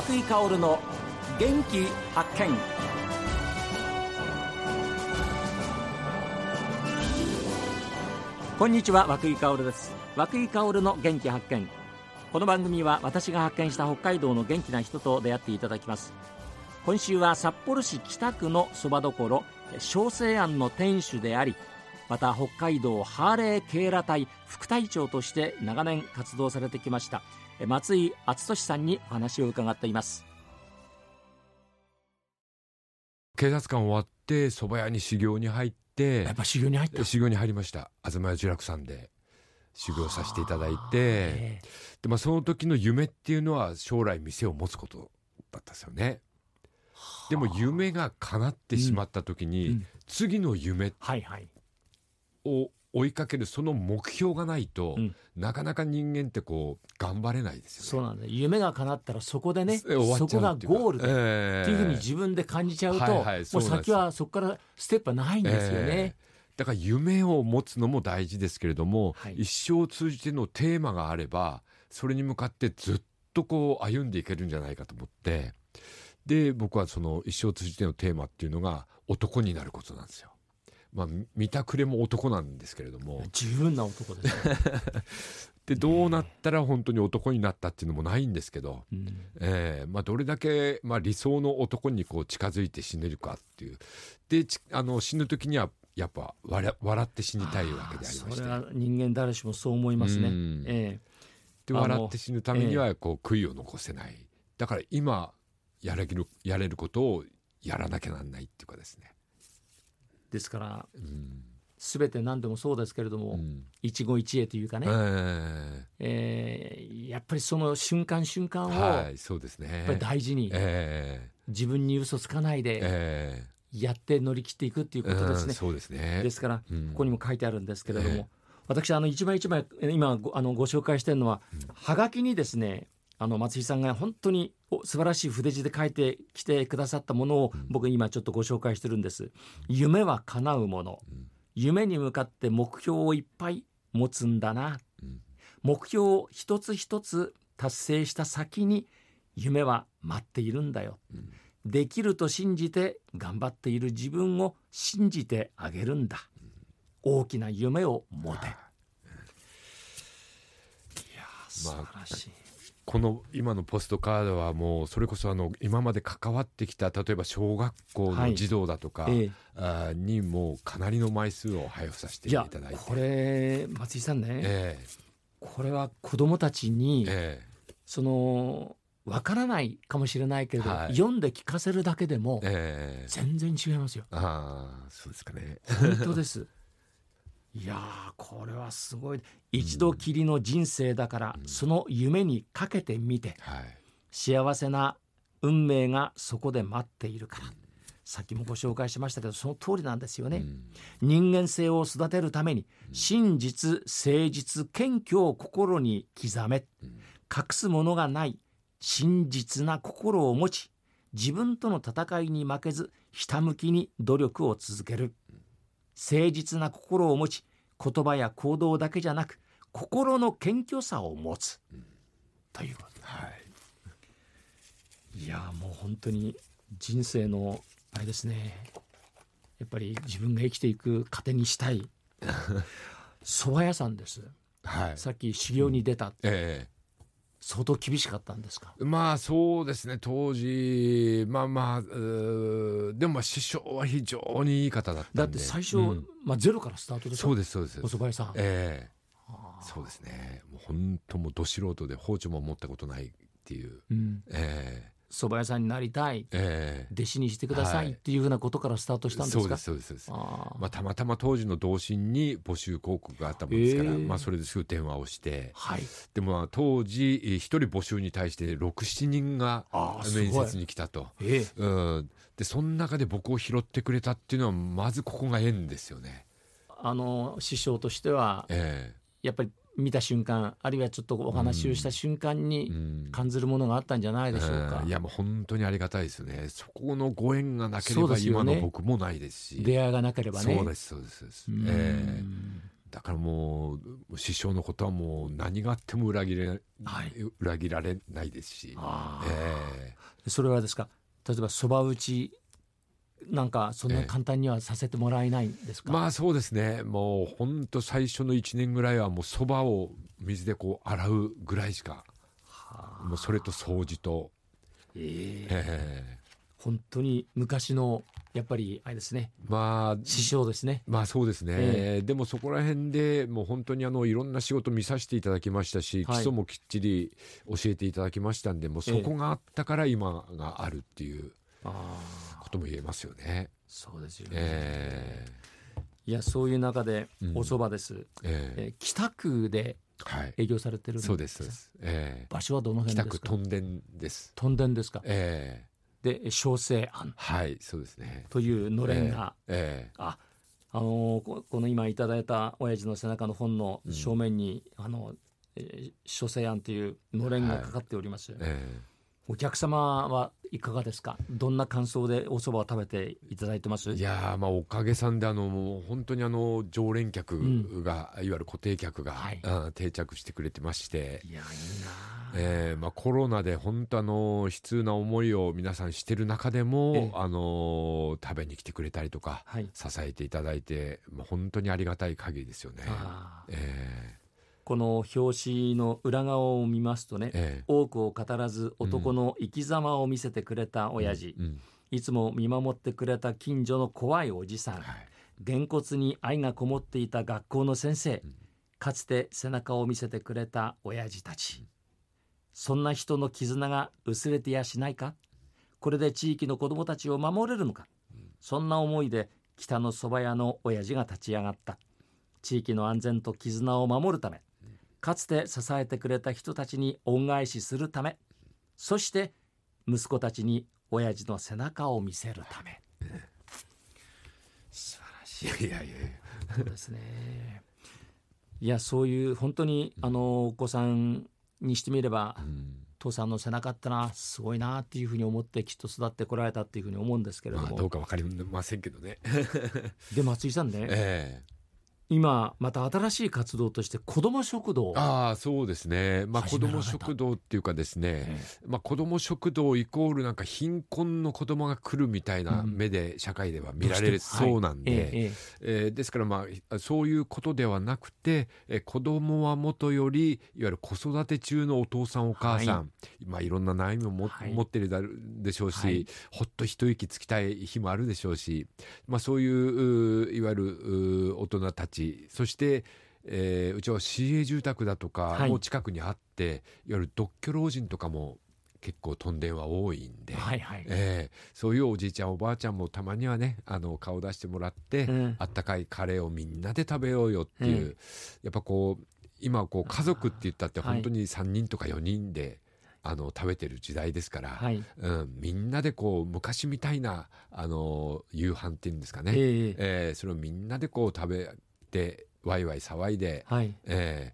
松井香の元気発見。こんにちは和井香です。和井香の元気発見。この番組は私が発見した北海道の元気な人と出会っていただきます。今週は札幌市北区のそばどころ小生庵の店主でありまた北海道ハーレー警ら隊副隊長として長年活動されてきました。松井敦俊さんにお話を伺っています。警察官終わって蕎麦屋に修行に入ってやっぱ修行に入った。修行に入りました。東屋呪楽さんで修行させていただいてで、まあ、その時の夢っていうのは将来店を持つことだったですよね。でも夢が叶ってしまった時に、うん。うん、次の夢を追いかけるその目標がないと、うん、なかなか人間ってこう頑張れないですよね。そうなんだ。夢が叶ったらそこでねそこがゴールで、えー、っていうふうに自分で感じちゃうと、はいはい、もう先はそこからステップはないんですよね。えーだから夢を持つのも大事ですけれども、はい、一生を通じてのテーマがあればそれに向かってずっとこう歩んでいけるんじゃないかと思って。で僕はその一生を通じてのテーマっていうのが男になることなんですよ。まあ、見たくれも男なんですけれども。十分な男です、ね、でどうなったら本当に男になったっていうのもないんですけど、うん、えー、まあ、どれだけ、まあ、理想の男にこう近づいて死ねるかっていう。であの死ぬ時にはやっぱ笑笑って死にたいわけでありまして。それは人間誰しもそう思いますね。えー、で笑って死ぬためにはこう悔いを残せない、だから今やれるやれることをやらなきゃなんないっていうかですね。ですから、うん、全て何でもそうですけれども、うん、一期一会というかね、えー、えー、やっぱりその瞬間瞬間を、はい、そうですね、やっぱり大事に、えー、自分に嘘つかないで、えー、やって乗り切っていくっていうことですね。そうですね。ですから、ここにも書いてあるんですけれども、私あの一枚一枚今ごあのご紹介してるのは、はがきにですねあの松井さんが本当に素晴らしい筆字で書いてきてくださったものを僕今ちょっとご紹介してるんです。夢は叶うもの。夢に向かって目標をいっぱい持つんだな。目標を一つ一つ達成した先に夢は待っているんだよ。できると信じて頑張っている自分を信じてあげるんだ。大きな夢を持て。いや素晴らしい。この今のポストカードはもうそれこそあの今まで関わってきた例えば小学校の児童だとか、はいあにもかなりの枚数を配布させていただいて。これ松井さんね、えー、これは子どもたちに、えー、そのわからないかもしれないけれど、はい、読んで聞かせるだけでも、えー、全然違いますよ。ああそうですかね。本当です。いやこれはすごい。一度きりの人生だから、うん、その夢にかけてみて、はい、幸せな運命がそこで待っているから、うん、さっきもご紹介しましたけどその通りなんですよね、うん、人間性を育てるために真実誠実謙虚を心に刻め、隠すものがない真実な心を持ち自分との戦いに負けずひたむきに努力を続ける、誠実な心を持ち言葉や行動だけじゃなく心の謙虚さを持つ、うん、ということ、はい、いやもう本当に人生のあれですね。やっぱり自分が生きていく糧にしたい。蕎麦屋さんです、はい、さっき修行に出た、うん、ええ相当厳しかったんですか？まあそうですね。当時まあまあでもまあ師匠は非常にいい方だっただって最初、うん、まあ、ゼロからスタートでそうですそうです。お蕎麦屋さん。ええ。そうですね。もう本当もうど素人で包丁も持ったことないっていう、うん、ええ蕎麦屋さんになりたい、えー、弟子にしてくださいっていうふうなことからスタートしたんですか、はい、そうですそうです。あまあ、たまたま当時の同心に募集広告があったもんですから、えー、まあ、それですぐ電話をして、はい、でも当時一人募集に対して67人が面接に来たと、えー、うん、でその中で僕を拾ってくれたっていうのはまずここが縁ですよね。あの師匠としては、えー、やっぱり見た瞬間あるいはちょっとお話をした瞬間に感じるものがあったんじゃないでしょうか、うん、いやもう本当にありがたいですね。そこのご縁がなければ今の僕もないですし、ね、出会いがなければね。そうですそうですえーだからもう師匠のことはもう何があっても裏切れ、はい、裏切られないですし、えー、それはですか？例えばそば打ちなんかそんな簡単にはさせてもらえないんですか、えー、まあそうですね。もう本当最初の1年ぐらいはもうそばを水でこう洗うぐらいしかもうそれと掃除と、えー、えー、本当に昔のやっぱりあれですね。まあ師匠ですね。まあそうですね。えー、でもそこら辺でもう本当にあのいろんな仕事見させていただきましたし、はい、基礎もきっちり教えていただきましたんで、もうそこがあったから今があるっていうことも言えますよね。そうですよね。えー、いやそういう中でお蕎麦です。うん、えー、北区で営業されてるんです、はい、そうです。えー、場所はどの辺ですか？北区屯田です。屯田ですか？ええ。ーで小生庵。はいそうですね。というのれんが、えー、えー、ああのー、この今いただいた親父の背中の本の正面に、うん、あの、えー、書生庵というのれんがかかっております、はい、え。ーお客様はいかがですか？どんな感想でお蕎麦を食べていただいてます？いやまあおかげさんであのもう本当にあの常連客が、うん、いわゆる固定客が、はい、定着してくれてまして。いやいいな、えーまあ、コロナで本当あの悲痛な思いを皆さんしてる中でも、ええ、あの食べに来てくれたりとか、はい、支えていただいて、まあ、本当にありがたい限りですよね。えーこの表紙の裏側を見ますとね、ええ、多くを語らず男の生き様を見せてくれた親父、うん。うん、いつも見守ってくれた近所の怖いおじさん、はい、げんこつに愛がこもっていた学校の先生、うん、かつて背中を見せてくれた親父たち、そんな人の絆が薄れてやしないか？これで地域の子どもたちを守れるのか、そんな思いで北の蕎麦屋の親父が立ち上がった。地域の安全と絆を守るためかつて支えてくれた人たちに恩返しするためそして息子たちに親父の背中を見せるため。素晴らしい。いやいやいや。そうですね。いやそういう本当にあのお子さんにしてみれば、うん、父さんの背中ってのはすごいなっていうふうに思ってきっと育ってこられたっていうふうに思うんですけれども、まあ、どうか分かりませんけどね。で松井さんね、えー今また新しい活動として子ども食堂。ああそうですね。まあ子ども食堂っていうかですね、ええ、まあ子ども食堂イコールなんか貧困の子どもが来るみたいな目で社会では見られそうなんで、はい、えええー、ですからまあそういうことではなくて、え子どもはもとよりいわゆる子育て中のお父さんお母さん、はい、まあいろんな悩みをも、はい、持ってるでしょうし、はい、ほっと一息つきたい日もあるでしょうし、まあそういういわゆる大人たちちそして、えー、うちは市営住宅だとかも近くにあって、はい、いわゆる独居老人とかも結構とんでんは多いんで、はいはい。えー、そういうおじいちゃんおばあちゃんもたまにはねあの顔出してもらって、うん、あったかいカレーをみんなで食べようよっていう、うん、やっぱこう今こう家族って言ったって本当に3人とか4人で。あの食べてる時代ですから、はい、うん、みんなでこう昔みたいなあの夕飯っていうんですかね、えー、えー、それをみんなでこう食べってワイワイ騒いで、はい、え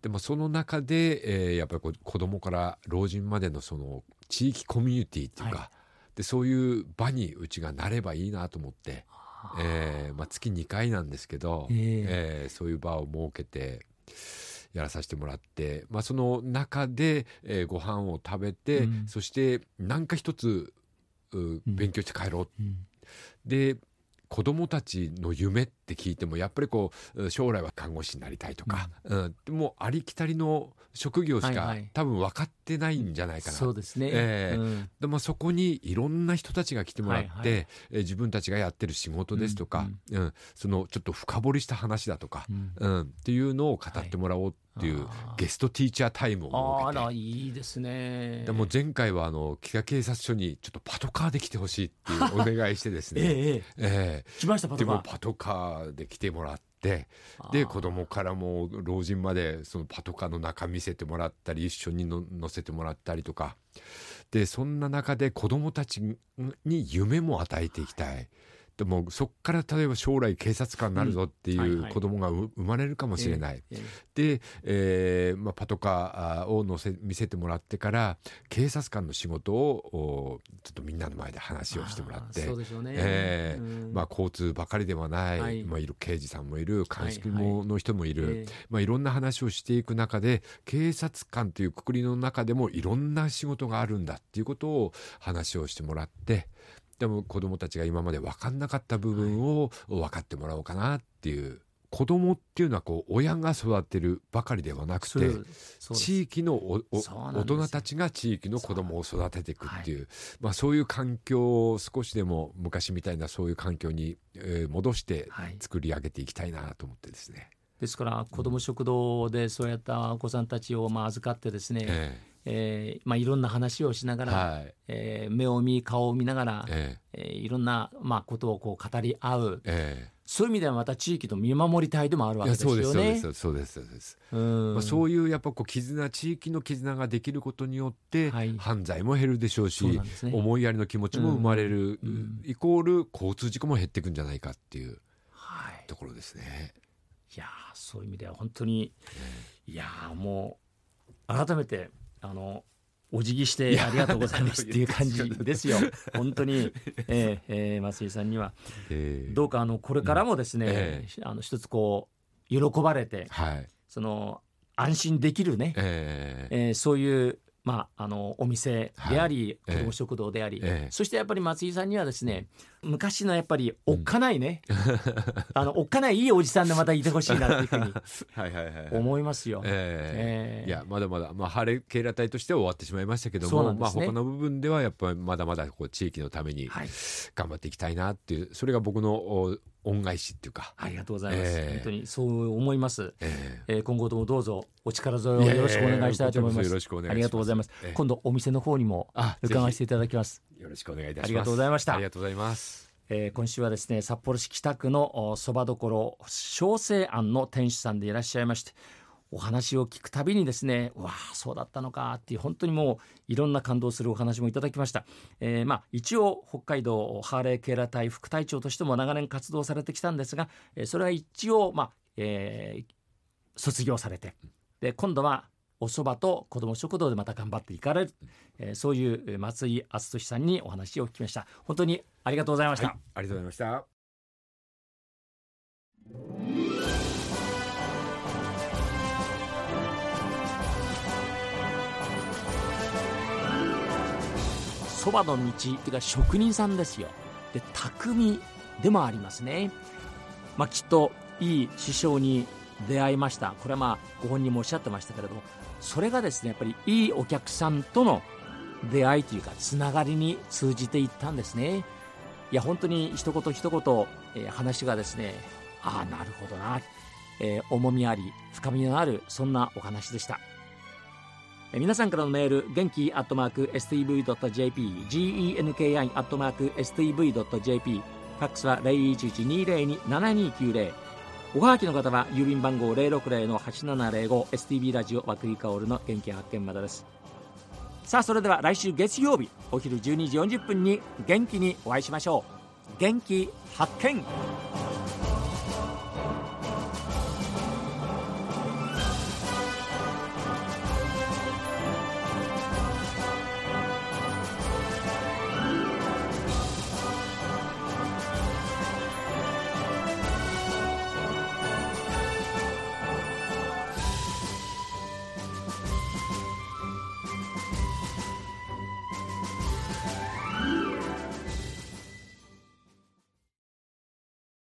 ー、でもその中で、えー、やっぱりこ子供から老人までのその地域コミュニティっていうか、はい、でそういう場にうちがなればいいなと思って、えーまあ、月2回なんですけど、えー、えー、そういう場を設けて。やらさせてもらって、まあ、その中で、えー、ご飯を食べて、うん、そして何か一つ勉強して帰ろう、うん、で子供たちの夢って聞いてもやっぱりこう将来は看護師になりたいとか、うん、うん、もうありきたりの職業しか、多分分かってないんじゃないかな、そうですね、えでもそこにいろんな人たちが来てもらって、はえー、自分たちがやってる仕事ですとか、うん、うん、そのちょっと深掘りした話だとか、うん。っていうのを語ってもらおうっていうゲストティーチャータイムを設けて。あらいいですね。でも前回はあの北警察署にちょっとパトカーで来てほしいっていう お願いしてですね。ええ。ええ、来ましたパトカー。でもパトカーで来てもらってで子供からも老人までそのパトカーの中見せてもらったり一緒に乗せてもらったりとかでそんな中で子供たちに夢も与えていきたい。でもそこから例えば将来警察官になるぞっていう子供が生まれるかもしれない。で、えーまあ、パトカーを乗せ見せてもらってから警察官の仕事をちょっとみんなの前で話をしてもらってそうでしょうね、えーまあ、交通ばかりではない、はい、まあ、いる刑事さんもいる鑑識もの人もいる、はい。はい、まあ、いろんな話をしていく中で警察官というくくりの中でもいろんな仕事があるんだっていうことを話をしてもらってでも子どもたちが今まで分かんなかった部分を分かってもらおうかなっていう。子供っていうのはこう親が育てるばかりではなくて地域の大人たちが地域の子供を育てていくっていう、はい、まあ、そういう環境を少しでも昔みたいなそういう環境に、えー、戻して作り上げていきたいなと思ってですね。はい、ですから子ども食堂でそうやったお子さんたちをまあ預かってですね、えーえーまあ、いろんな話をしながら、はい、えー、目を見顔を見ながら、えー、えー、いろんな、まあ、ことをこう語り合う、えー、そういう意味ではまた地域の見守り隊でもあるわけですよね。そうですそうですそうですまあ、そういうやっぱこう絆地域の絆ができることによって、はい、犯罪も減るでしょうし、ね、思いやりの気持ちも生まれる、うん、イコール交通事故も減っていくんじゃないかっていうところですね。いやそういう意味では本当に、いやもう改めてあのお辞儀してありがとうございますっていう感じですよ、本当に、えーえー、松井さんには、えー、どうかあのこれからもですね、えー、あの一つこう喜ばれて、はい、その安心できるね、えー、えー、そういうまあ、あのお店であり、はい、子ども食堂であり、ええ、そしてやっぱり松井さんにはですね昔のやっぱりおっかないね、うん、あのおっかないいいおじさんでまたいてほしいなっていうふうに 思いますよ。えー、いやまだまだ、まあ、晴れ警ら隊としては終わってしまいましたけども、ね、まあ、他の部分ではやっぱりまだまだこう地域のために頑張っていきたいなっていう、それが僕の恩返しっていうか。ありがとうございます、えー、本当にそう思います、えー、えー、今後ともどうぞお力添えをよろしくお願いしたいと思います、よろしくお願いします。ありがとうございます、えー、今度お店の方にも伺わせていただきます。よろしくお願いいたします。ありがとうございました。ありがとうございます。えー、今週はですね札幌市北区のそばどころ小生庵の店主さんでいらっしゃいましてお話を聞くたびにですねわあそうだったのかっていう本当にもういろんな感動するお話もいただきました、えー、まあ一応北海道ハーレーケーラ隊副隊長としても長年活動されてきたんですが、え、それは一応まあ、えー、卒業されてで今度はお蕎麦と子ども食堂でまた頑張っていかれる、えー、そういう松井敦俊さんにお話を聞きました。本当にありがとうございました、はい、ありがとうございました。そばの道っていうか職人さんですよ。で匠でもありますね。まあきっといい師匠に出会いました。これはまあご本人もおっしゃってましたけれどもそれがですねやっぱりいいお客さんとの出会いというかつながりに通じていったんですね。いや本当に一言一言、えー、話がですねああなるほどな、えー、重みあり深みのあるそんなお話でした。皆さんからのメール、元気アットマーク STV.jp、genki アットマーク STV.jp、ファックスは0112027290。おはがきの方は郵便番号 060-8705STV ラジオ和久井薫の元気発見までです。さあ、それでは来週月曜日、お昼12時40分に元気にお会いしましょう。元気発見